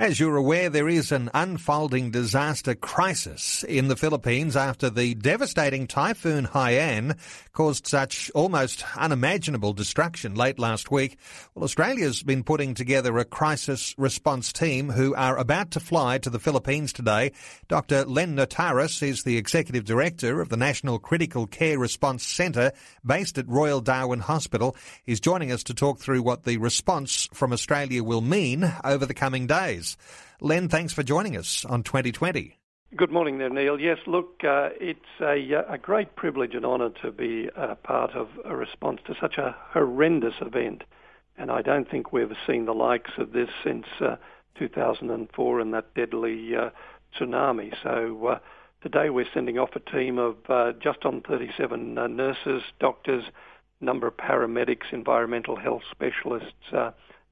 As you're aware, there is an unfolding disaster crisis in the Philippines after the devastating typhoon Haiyan caused such almost unimaginable destruction late last week. Well, Australia's been putting together a crisis response team who are about to fly to the Philippines today. Dr. Len Notaras is the Executive Director of the National Critical Care Response Centre based at Royal Darwin Hospital. He's joining us to talk through what the response from Australia will mean over the coming days. Len, thanks for joining us on 2020. Good morning there, Neil. Yes, look, uh, it's a, uh, a, great privilege and honour to be a part of a response to such a horrendous event. And I don't think we've seen the likes of this since uh, 2004 and that deadly uh, tsunami. So uh, today we're sending off a team of uh, just on 37 nurses, doctors, number of paramedics, environmental health specialists,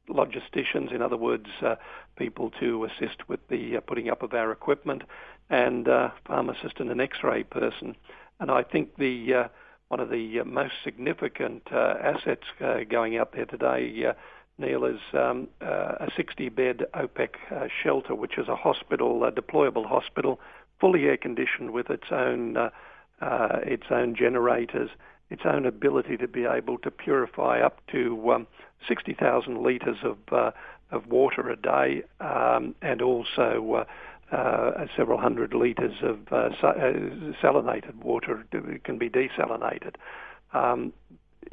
logisticians, in other words, uh, people to assist with the uh, putting up of our equipment, and uh, pharmacist and an X-ray person. And I think the uh, one of the uh, most significant uh, assets going out there today, Neil, is um, a 60-bed OPEC shelter, which is a hospital, a deployable hospital, fully air conditioned with its own its own generators its own ability to be able to purify up to um, 60,000 litres of, uh, of water a day um, and also uh, uh, several hundred litres of uh, uh, salinated water can be desalinated. Um,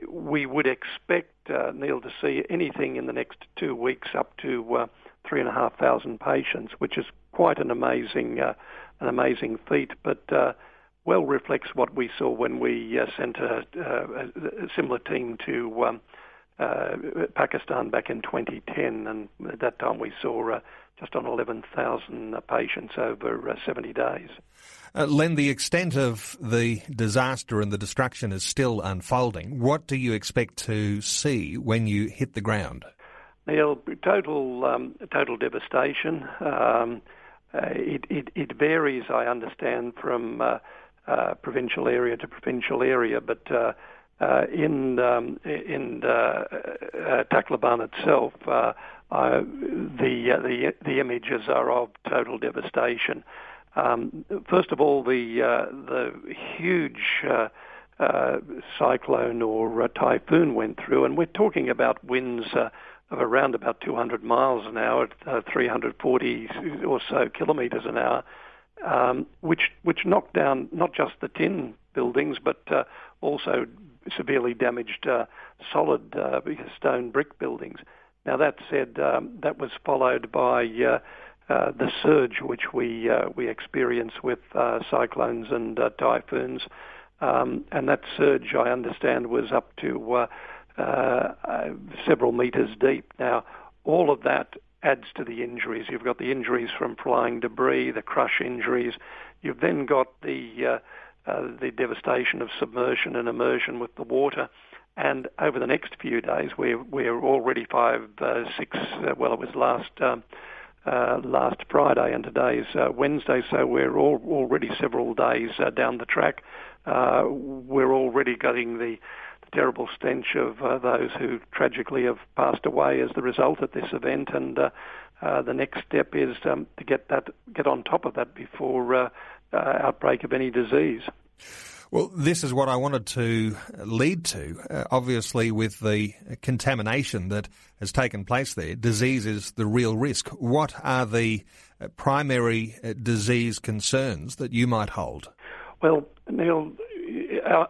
we would expect, uh, Neil, to see anything in the next two weeks up to three and a half thousand patients, which is quite an amazing, an amazing feat. But well reflects what we saw when we uh, sent a, a, similar team to um, uh, Pakistan back in 2010, and at that time we saw uh, just on 11,000 uh, patients over uh, 70 days. Uh, Len, the extent of the disaster and the destruction is still unfolding. What do you expect to see when you hit the ground? Neil, total um, total devastation. Um, it, it, it, varies, I understand, from uh, provincial area to provincial area, but uh, uh, in um, in uh, uh, Tacloban itself, uh, uh, the uh, the the images are of total devastation. Um, first of all, the uh, the huge uh, uh, cyclone or uh, typhoon went through, and we're talking about winds. Uh, of around about 200 miles an hour, uh, 340 or so kilometres an hour, um, which which knocked down not just the tin buildings, but uh, also severely damaged uh, solid uh, stone brick buildings. Now that said, um, that was followed by uh, uh, the surge which we uh, we experience with cyclones and typhoons, um, and that surge I understand was up to several meters deep. Now all of that adds to the injuries. You've got the injuries from flying debris, the crush injuries. You've then got the uh, uh, the devastation of submersion and immersion with the water. And over the next few days, we're we're already five, uh, six. Uh, well, it was last. Um, uh, last Friday and today's uh, Wednesday, so we're all, already several days down the track. we're already getting the terrible stench of uh, those who tragically have passed away as the result of this event. And uh, uh, the next step is um, to get that get on top of that before uh, uh, outbreak of any disease. Well, this is what I wanted to lead to. Uh, obviously, with the contamination that has taken place there, disease is the real risk. What are the primary disease concerns that you might hold? Well, Neil,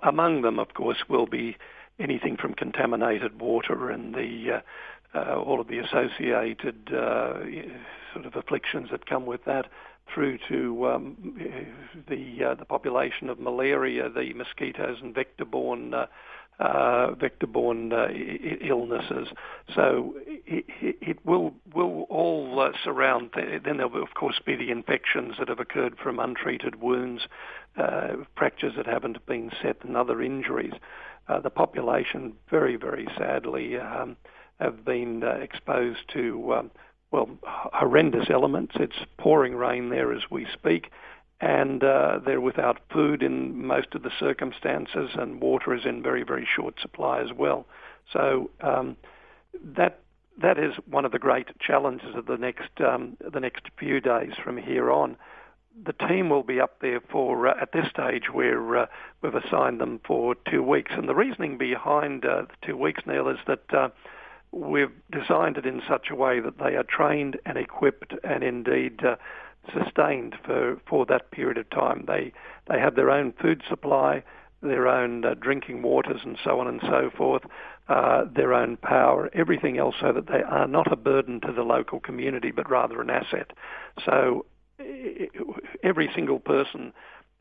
among them, of course, will be anything from contaminated water and the uh, uh, all of the associated uh, sort of afflictions that come with that, through to um, the uh, the population of malaria, the mosquitoes and vector-borne uh, uh, vector-borne illnesses. So it, it, will will all surround. Then there will of course be the infections that have occurred from untreated wounds, fractures that haven't been set, and other injuries. Uh, the population, very very sadly, um, have been uh, exposed to. Um, well, horrendous elements. It's pouring rain there as we speak and uh, they're without food in most of the circumstances, and water is in very, very short supply as well. So um, that that is one of the great challenges of the next um, the next few days from here on. The team will be up there for uh, at this stage where uh, we've assigned them for two weeks, and the reasoning behind uh, the two weeks, Neil, is that uh, we've designed it in such a way that they are trained and equipped and indeed uh, sustained for, for that period of time. They they have their own food supply, their own drinking waters, and so on and so forth, uh, their own power, everything else, so that they are not a burden to the local community, but rather an asset. So every single person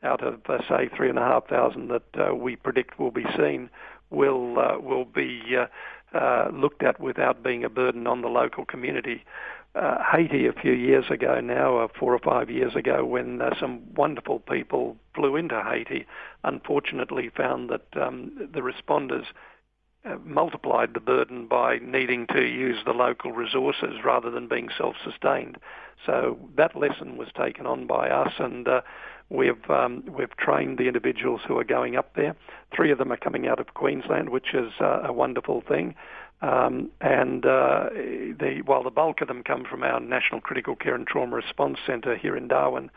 out of uh, say three and a half thousand that uh, we predict will be seen will uh, will be uh, uh, looked at without being a burden on the local community. Uh, Haiti a few years ago now, four or five years ago, when some wonderful people flew into Haiti, unfortunately found that um, the responders uh, multiplied the burden by needing to use the local resources rather than being self-sustained. So that lesson was taken on by us, and uh, we've um, we've trained the individuals who are going up there. Three of them are coming out of Queensland, which is uh, a wonderful thing. Um, and uh, the, while the bulk of them come from our National Critical Care and Trauma Response Centre here in Darwin,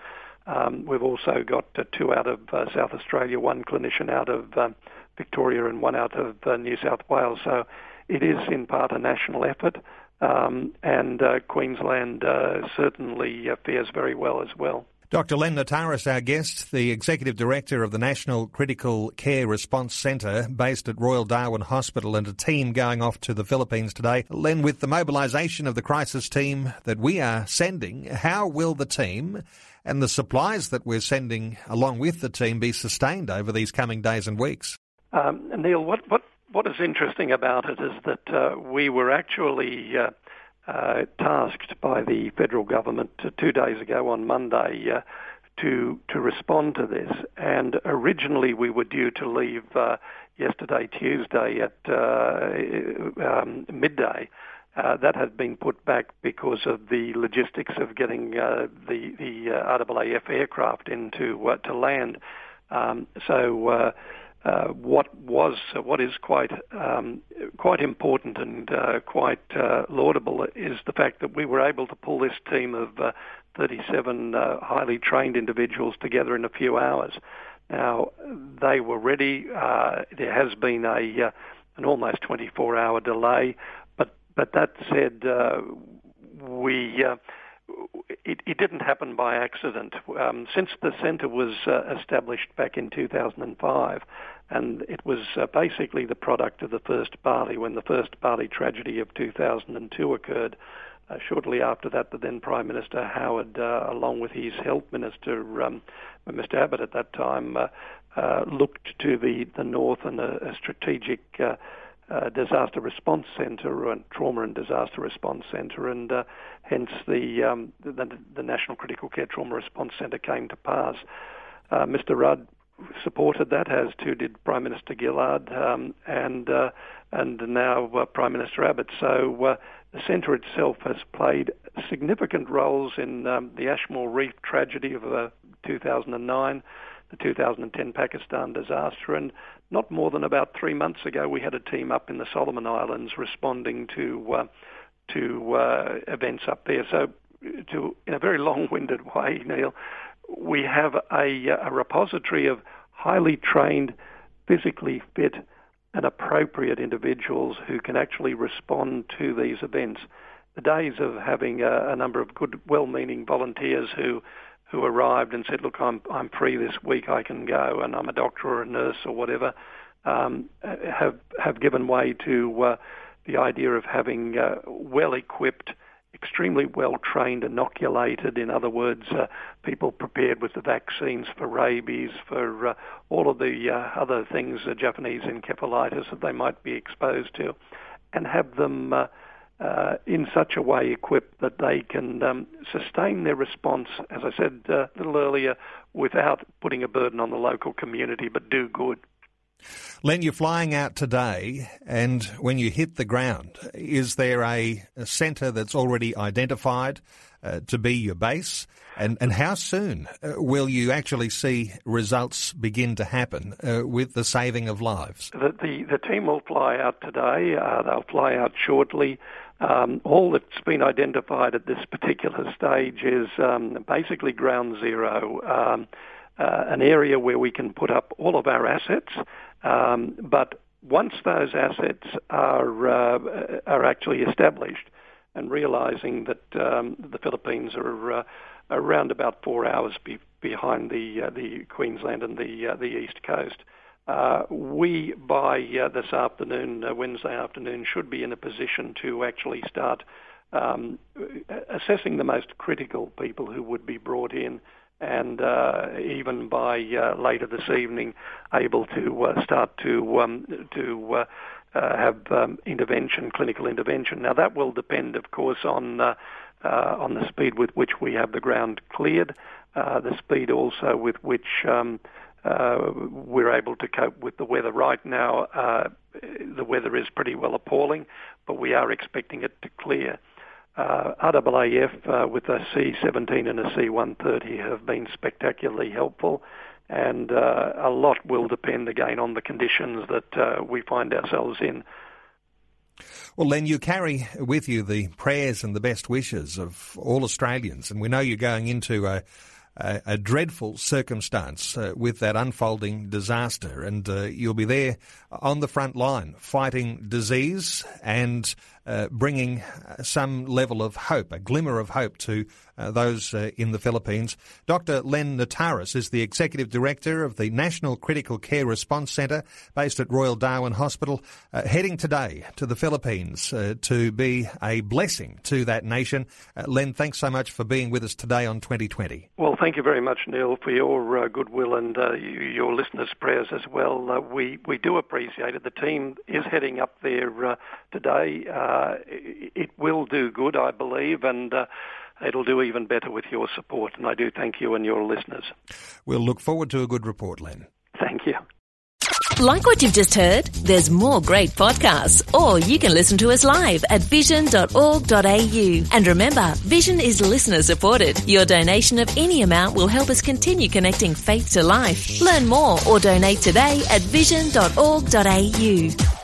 um, we've also got uh, two out of South Australia, one clinician out of um, Victoria, and one out of uh, New South Wales. So it is in part a national effort, um, and uh, Queensland uh, certainly fares very well as well. Dr. Len Notaras, our guest, the Executive Director of the National Critical Care Response Centre based at Royal Darwin Hospital and a team going off to the Philippines today. Len, with the mobilisation of the crisis team that we are sending, how will the team and the supplies that we're sending along with the team be sustained over these coming days and weeks? Um, Neil, what, what, what is interesting about it is that uh, we were actually uh, uh, tasked by the federal government two days ago on Monday uh, to to respond to this. And originally we were due to leave uh, yesterday, Tuesday at uh, um, midday. Uh, that had been put back because of the logistics of getting uh, the the RAAF aircraft into to land. Um, so uh, what was uh, what is quite um, quite important and uh, quite uh, laudable is the fact that we were able to pull this team of uh, 37 uh, highly trained individuals together in a few hours. Now they were ready. there has been a an almost 24-hour delay, but but that said, we it, it, didn't happen by accident. Um, since the centre was uh, established back in 2005, and it was uh, basically the product of the first Bali, when the first Bali tragedy of 2002 occurred. Uh, shortly after that, the then Prime Minister Howard, uh, along with his health minister, um, Mr. Abbott at that time, uh, uh, looked to the, the north and a, a strategic uh, disaster response centre and trauma and disaster response centre, and uh, hence the, um, the, the National Critical Care Trauma Response Centre came to pass. Uh, Mr. Rudd supported that, as too did Prime Minister Gillard, um, and uh, and now uh, Prime Minister Abbott. So uh, the centre itself has played significant roles in um, the Ashmore Reef tragedy of 2009 the 2010 Pakistan disaster. And not more than about three months ago, we had a team up in the Solomon Islands responding to uh, to uh, events up there. So, to in a very long-winded way, Neil, we have a, a repository of highly trained, physically fit, and appropriate individuals who can actually respond to these events. The days of having a, a number of good, well-meaning volunteers who who arrived and said, "Look, I'm I'm free this week. I can go, and I'm a doctor or a nurse or whatever," um, have have given way to uh, the idea of having uh, well-equipped, extremely well trained, inoculated. In other words, uh, people prepared with the vaccines for rabies, for uh, all of the uh, other things, uh, Japanese encephalitis that they might be exposed to, and have them uh, in such a way equipped that they can um, sustain their response, as I said uh, a little earlier, without putting a burden on the local community, but do good. Len, you're flying out today, and when you hit the ground, is there a, a centre that's already identified uh, to be your base? And, and how soon uh, will you actually see results begin to happen uh, with the saving of lives? The, the, the, team will fly out today. Uh, they'll fly out shortly. Um, all that's been identified at this particular stage is um, basically ground zero, um, uh, an area where we can put up all of our assets. Um, but once those assets are uh, are actually established, and realizing that um, the Philippines are uh, around about four hours be- behind the uh, the Queensland and the uh, the east coast. Uh, we, by uh, this afternoon, uh, Wednesday afternoon, should be in a position to actually start um, assessing the most critical people who would be brought in, and uh, even by uh, later this evening, able to start to um, to have um, intervention, clinical intervention. Now that will depend, of course, on on the speed with which we have the ground cleared, the speed also with which um, uh, we're able to cope with the weather. Right now, uh, the weather is pretty well appalling, but we are expecting it to clear. Uh, RAAF uh, with a C-17 and a C-130 have been spectacularly helpful, and uh, a lot will depend again on the conditions that uh, we find ourselves in. Well, Len, you carry with you the prayers and the best wishes of all Australians, and we know you're going into a a, dreadful circumstance uh, with that unfolding disaster, and uh, you'll be there on the front line fighting disease and uh, bringing some level of hope, a glimmer of hope to uh, those uh, in the Philippines. Dr. Len Notaras is the Executive Director of the National Critical Care Response Centre based at Royal Darwin Hospital, uh, heading today to the Philippines uh, to be a blessing to that nation. Len, thanks so much for being with us today on 2020. Well, thank you very much, Neil, for your goodwill and your listeners' prayers as well. we, we do appreciate it. The team is heading up there today. Uh, it will do good, I believe, and uh, it'll do even better with your support. And I do thank you and your listeners. We'll look forward to a good report, Len. Thank you. Like what you've just heard? There's more great podcasts, or you can listen to us live at vision.org.au. And remember, Vision is listener supported. Your donation of any amount will help us continue connecting faith to life. Learn more or donate today at vision.org.au.